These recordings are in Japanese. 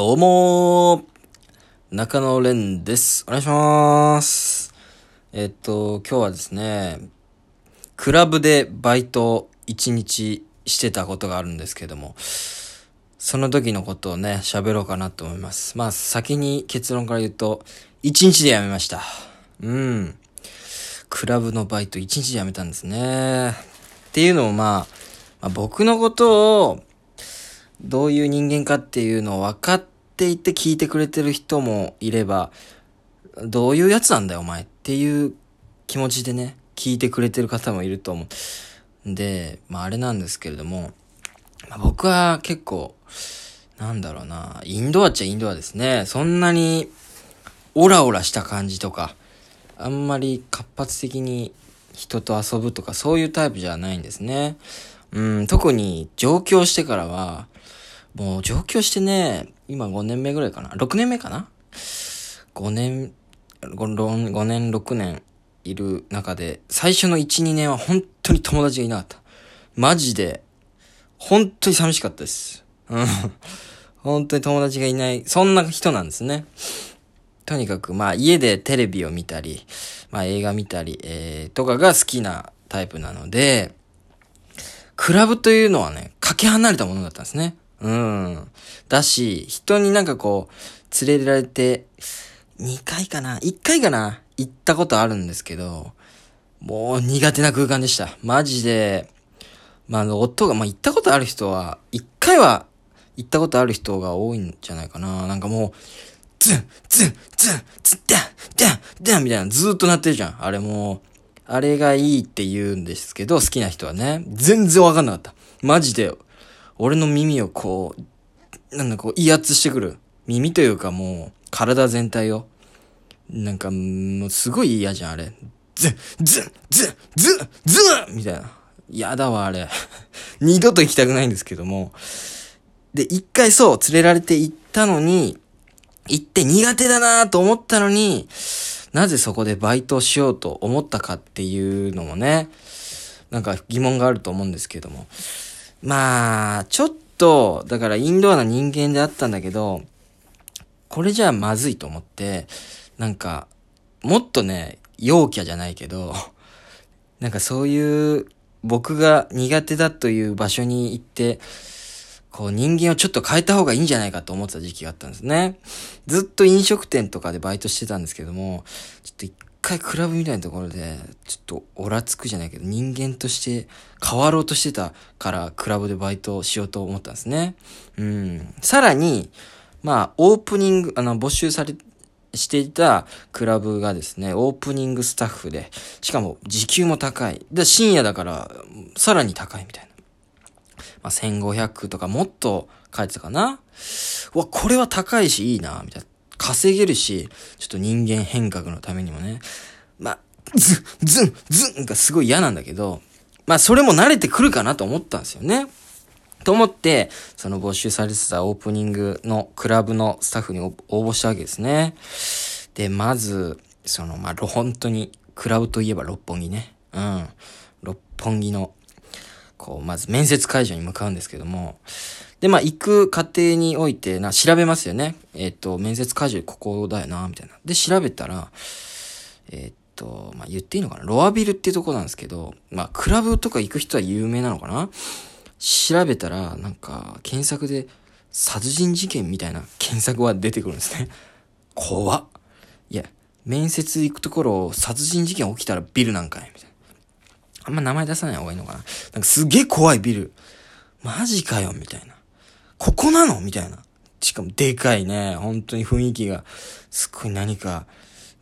どうも中野蓮です。お願いします。えっと、今日はですね、クラブでバイト一日してたことがあるんですけども、その時のことをね、喋ろうかなと思います。まあ、先に結論から言うと、一日で辞めました。うん。クラブのバイト一日で辞めたんですね。っていうのもまあ、まあ、僕のことを、どういう人間かっていうのを分かっっていて聞いてくれてる人もいれば、どういうやつなんだよお前っていう気持ちでね、聞いてくれてる方もいると思うん。で、まああれなんですけれども、まあ、僕は結構、なんだろうな、インドアっちゃインドアですね。そんなに、オラオラした感じとか、あんまり活発的に人と遊ぶとかそういうタイプじゃないんですね。うん、特に上京してからは、もう上京してね、今5年目ぐらいかな ?6 年目かな ?5 年、5, 5年、6年いる中で、最初の1、2年は本当に友達がいなかった。マジで、本当に寂しかったです。うん。本当に友達がいない、そんな人なんですね。とにかく、まあ家でテレビを見たり、まあ映画見たり、えー、とかが好きなタイプなので、クラブというのはね、かけ離れたものだったんですね。うん。だし、人になんかこう、連れられて、2回かな ?1 回かな？行ったことあるんですけど、もう苦手な空間でした。マジで、まあ、夫が、まあ、行ったことある人は、1回は行ったことある人が多いんじゃないかな。なんかもう、ズン、ズン、ズン、ズン、ダン、ダン、ダンみたいなずーっとなってるじゃん。あれもう、あれがいいって言うんですけど、好きな人はね。全然わかんなかった。マジで、俺の耳をこう、なんだこう、威圧してくる。耳というかもう、体全体を。なんか、もうすごい嫌じゃん、あれ。ズン、ズン、ズン、ズン、ズンみたいな。嫌だわ、あれ。二度と行きたくないんですけども。で、一回そう、連れられて行ったのに、行って苦手だなと思ったのに、なぜそこでバイトしようと思ったかっていうのもね、なんか疑問があると思うんですけども。まあ、ちょっと、だからインドアな人間であったんだけど、これじゃあまずいと思って、なんか、もっとね、陽キャじゃないけど、なんかそういう僕が苦手だという場所に行って、こう人間をちょっと変えた方がいいんじゃないかと思ってた時期があったんですね。ずっと飲食店とかでバイトしてたんですけども、ちょっと一回クラブみたいなところで、ちょっとオラつくじゃないけど、人間として変わろうとしてたからクラブでバイトしようと思ったんですね。うん。さらに、まあ、オープニング、あの、募集され、していたクラブがですね、オープニングスタッフで、しかも時給も高い。で、深夜だから、さらに高いみたいな。まあ、1500とかもっと書いてたかなわ、これは高いしいいな、みたいな。稼げるし、ちょっと人間変革のためにもね。まあ、ズン、ズン、ズンがすごい嫌なんだけど、まあ、それも慣れてくるかなと思ったんですよね。と思って、その募集されてたオープニングのクラブのスタッフに応募したわけですね。で、まず、その、まあ、本当に、クラブといえば六本木ね。うん。六本木の、こう、まず面接会場に向かうんですけども、で、まあ、行く過程において、な、調べますよね。えっ、と、面接会場ここだよな、みたいな。で、調べたら、えっ、と、まあ、言っていいのかな？ロアビルっていうとこなんですけど、まあ、クラブとか行く人は有名なのかな？調べたら、なんか、検索で、殺人事件みたいな検索は出てくるんですね。怖っ。いや、面接行くところ、殺人事件起きたらビルなんかいみたいな。あんま名前出さない方がいいのかななんかすげえ怖いビル。マジかよみたいな。ここなの？みたいな。しかもでかいね。本当に雰囲気が、すっごい何か、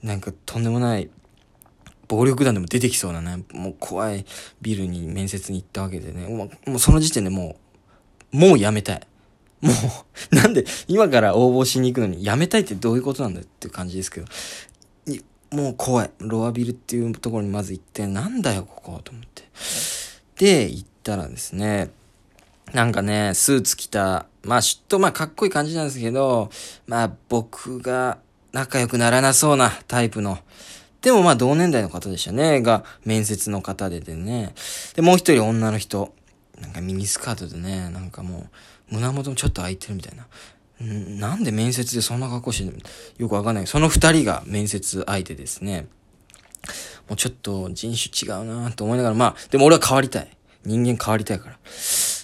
なんかとんでもない暴力団でも出てきそうなね、もう怖いビルに面接に行ったわけでね、もうその時点でもう、もうやめたい。もう、なんで、今から応募しに行くのに、やめたいってどういうことなんだっていう感じですけど、もう怖い。ロアビルっていうところにまず行って、なんだよ、ここ、と思って。で、行ったらですね、なんかね、スーツ着た、まあ、しっと、まあ、かっこいい感じなんですけど、まあ、僕が仲良くならなそうなタイプの、でもまあ同年代の方でしたね。が、面接の方ででね。で、もう一人女の人。なんかミニスカートでね、なんかもう、胸元もちょっと開いてるみたいな。なんで面接でそんな格好してるよくわかんない。その二人が面接相手ですね。もうちょっと人種違うなと思いながら、まあ、でも俺は変わりたい。人間変わりたいから。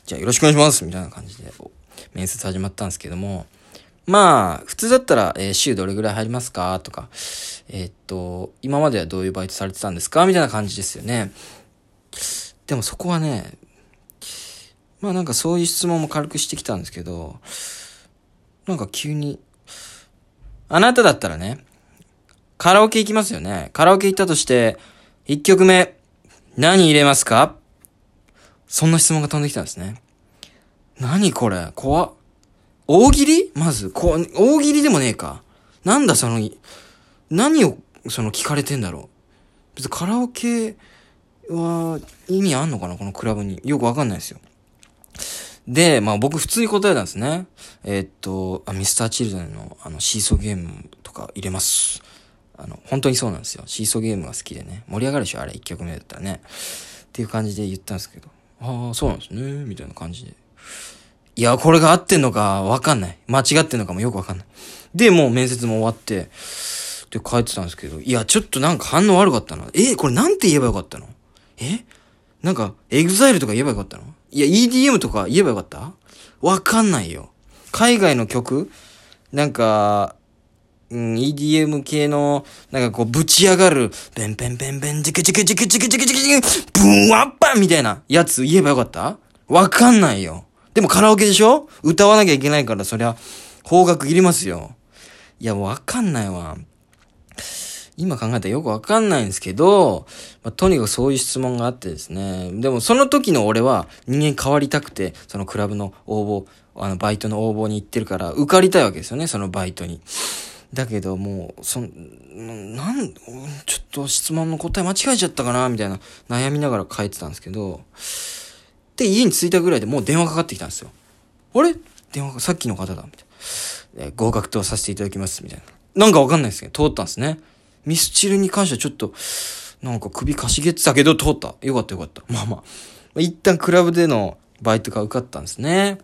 じゃあよろしくお願いしますみたいな感じで、面接始まったんですけども、まあ、普通だったら、えー、週どれぐらい入りますかとか、えー、っと、今まではどういうバイトされてたんですかみたいな感じですよね。でもそこはね、まあなんかそういう質問も軽くしてきたんですけど、なんか急に、あなただったらね、カラオケ行きますよね。カラオケ行ったとして、1曲目、何入れますか？そんな質問が飛んできたんですね。何これ？怖っ。大喜利？まず、こう、大喜利でもねえか。なんだその、何を、その聞かれてんだろう。別にカラオケは意味あんのかな？このクラブに。よくわかんないですよ。で、まあ僕普通に答えたんですね。えー、っと、あ、ミスターチルドレンのあのシーソーゲームとか入れます。あの、本当にそうなんですよ。シーソーゲームが好きでね。盛り上がるでしょ？あれ1曲目だったらね。っていう感じで言ったんですけど。ああ、そうなんですね。みたいな感じで。いや、これが合ってんのかわかんない。間違ってんのかもよくわかんない。で、もう面接も終わって、で、帰ってたんですけど、いや、ちょっとなんか反応悪かったな。え、これなんて言えばよかったの？え？なんか、 EXILE とか言えばよかったの？いや、EDM とか言えばよかった？わかんないよ。海外の曲なんか、うん、EDM 系の、なんかこう、ぶち上がる、ペンペンペンペン、チクチクチクチクチクチクチク、ブンワッパンみたいなやつ言えばよかった？わかんないよ。でもカラオケでしょ？歌わなきゃいけないから、そりゃ、方角いりますよ。いや、わかんないわ。今考えたらよくわかんないんですけど、まあ、とにかくそういう質問があってですね。でもその時の俺は人間変わりたくて、そのクラブの応募、あの、バイトの応募に行ってるから、受かりたいわけですよね、そのバイトに。だけどもう、そん、なん、ちょっと質問の答え間違えちゃったかなみたいな悩みながら帰ってたんですけど、で、家に着いたぐらいでもう電話かかってきたんですよ。あれ？電話さっきの方だ、みたいな。合格とさせていただきます、みたいな。なんかわかんないですけど、通ったんですね。ミスチルに関してはちょっと、なんか首かしげてたけど通った。よかったよかった。まあまあ。一旦クラブでのバイトが受かったんですね。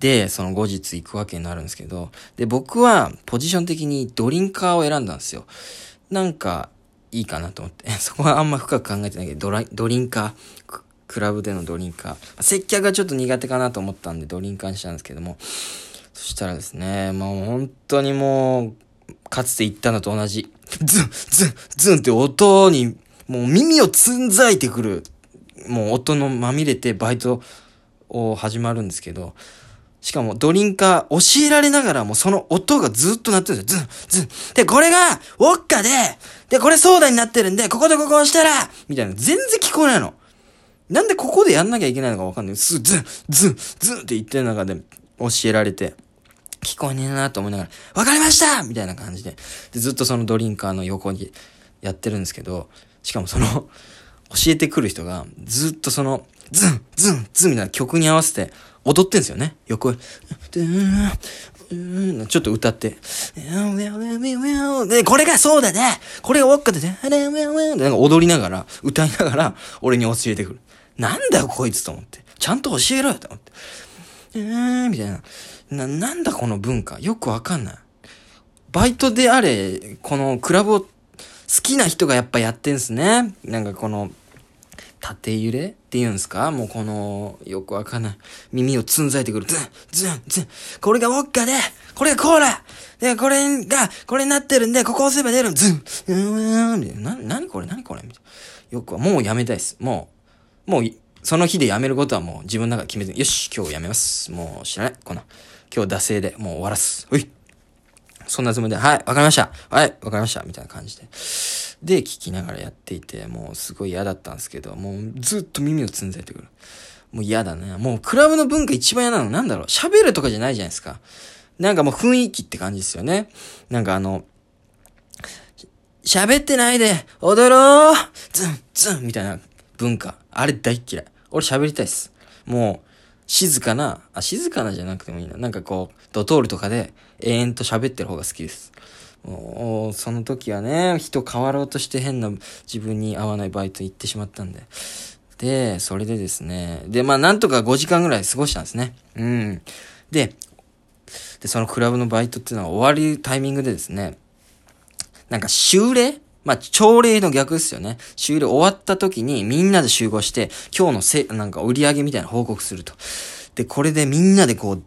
で、その後日行くわけになるんですけど、で、僕はポジション的にドリンカーを選んだんですよ。なんか、いいかなと思って。そこはあんま深く考えてないけど、ドラドリンカー、クラブでのドリンカー。接客がちょっと苦手かなと思ったんで、ドリンカーにしたんですけども。そしたらですね、もう本当にもう、かつて言ったのと同じ、ズン、ズン、ズンって音に、もう耳をつんざいてくる、もう音のまみれてバイトを始まるんですけど、しかもドリンカー教えられながらもその音がずっと鳴ってるんですよ。ズン、ズン。で、これが、ウォッカで、で、これソーダになってるんで、こことここ押したら、みたいな。全然聞こえないの。なんでここでやんなきゃいけないのかわかんない。ズン、ズン、ズン、ズンって言ってる中で教えられて。聞こえねえなと思いながら、わかりましたみたいな感じでで。ずっとそのドリンカーの横にやってるんですけど、しかもその、教えてくる人が、ずっとその、ズン、ズン、ズンみたいな曲に合わせて踊ってんですよね。横へ。ちょっと歌って。で、これがそうだねこれがウォッカでね。なんか踊りながら、歌いながら、俺に教えてくる。なんだよ、こいつと思って。ちゃんと教えろよ、と思って。えー、みたいな。な、なんだこの文化？よくわかんない。バイトであれ、このクラブを好きな人がやっぱやってんすね。なんかこの、縦揺れ？って言うんすか？もうこの、よくわかんない。耳をつんざいてくる。ズン、ズン、ズン。これがウォッカで、これがコーラで、これが、これになってるんで、ここ押せば出る。ズン、うーん、な、なにこれ？なにこれ？みたいな。よくは、もうやめたいです。もう、もう、その日でやめることはもう自分の中で決めて、よし、今日やめます。もう知らない。こんな。今日惰性でもう終わらす。ほい。そんなつもりで、はい、わかりました。はい、わかりました。みたいな感じで。で、聞きながらやっていて、もうすごい嫌だったんですけど、もうずっと耳をつんざいてくる。もう嫌だね。もうクラブの文化一番嫌なのなんだろう。喋るとかじゃないじゃないですか。なんかもう雰囲気って感じですよね。なんかあの、喋ってないで、踊ろうズン、ズンみたいな文化。あれ大嫌い。俺喋りたいっす。もう、静かな、あ、静かなじゃなくてもいいな。なんかこう、ドトールとかで永遠と喋ってる方が好きです。もう、その時はね、人変わろうとして変な自分に合わないバイト行ってしまったんで。で、それでですね。で、まあなんとか5時間ぐらい過ごしたんですね。うん。で、で、そのクラブのバイトっていうのは終わるタイミングでですね、なんか修例まあ、朝礼の逆ですよね。終了終わった時にみんなで集合して、今日のせ、なんか売り上げみたいな報告すると。で、これでみんなでこう、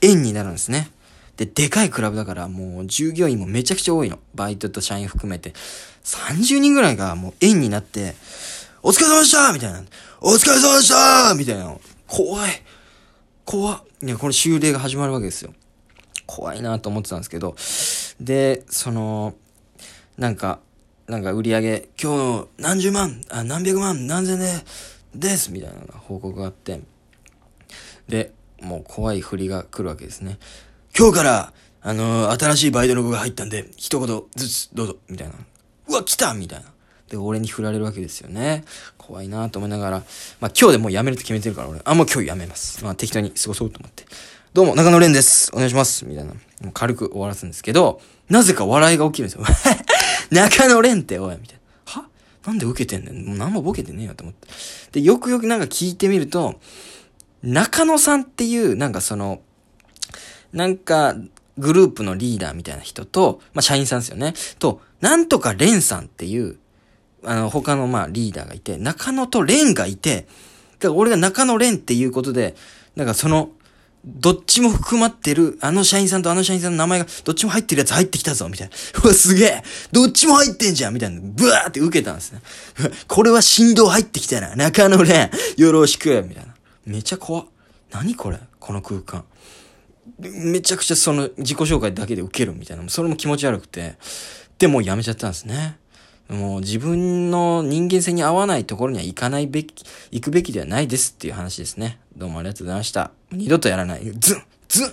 円になるんですね。で、でかいクラブだからもう従業員もめちゃくちゃ多いの。バイトと社員含めて。30人ぐらいがもう円になって、お疲れ様でしたみたいな。お疲れ様でしたみたいな。怖い。怖っ。いや、これ終礼が始まるわけですよ。怖いなと思ってたんですけど。で、その、なんか、なんか売り上げ、今日の何十万、あ、何百万、何千で、ですみたいな報告があって、で、もう怖い振りが来るわけですね。今日から、あのー、新しいバイトの子が入ったんで、一言ずつどうぞ、みたいな。うわ、来たみたいな。で、俺に振られるわけですよね。怖いなと思いながら、まあ今日でもう辞めるって決めてるから俺、あ、もう今日辞めます。まあ適当に過ごそうと思って。どうも、中野蓮です。お願いします。みたいな。もう軽く終わらすんですけど、なぜか笑いが起きるんですよ。中野蓮って、おい、みたいな。は？なんで受けてんねん？もう何もボケてねえよと思って。で、よくよくなんか聞いてみると、中野さんっていう、なんかその、なんか、グループのリーダーみたいな人と、まあ、社員さんですよね。と、なんとか蓮さんっていう、あの、他のまあリーダーがいて、中野と蓮がいて、だから俺が中野蓮っていうことで、なんかその、どっちも含まってる、あの社員さんとあの社員さんの名前が、どっちも入ってるやつ入ってきたぞ、みたいな。うわ、すげえどっちも入ってんじゃんみたいな。ブワーって受けたんですね。これは振動入ってきたな。中野蓮、よろしくみたいな。めちゃ怖何これ？この空間。めちゃくちゃその自己紹介だけで受けるみたいな。それも気持ち悪くて。で、もうやめちゃったんですね。もう自分の人間性に合わないところには行かないべき、行くべきではないですっていう話ですね。どうもありがとうございました。二度とやらない。ズンズン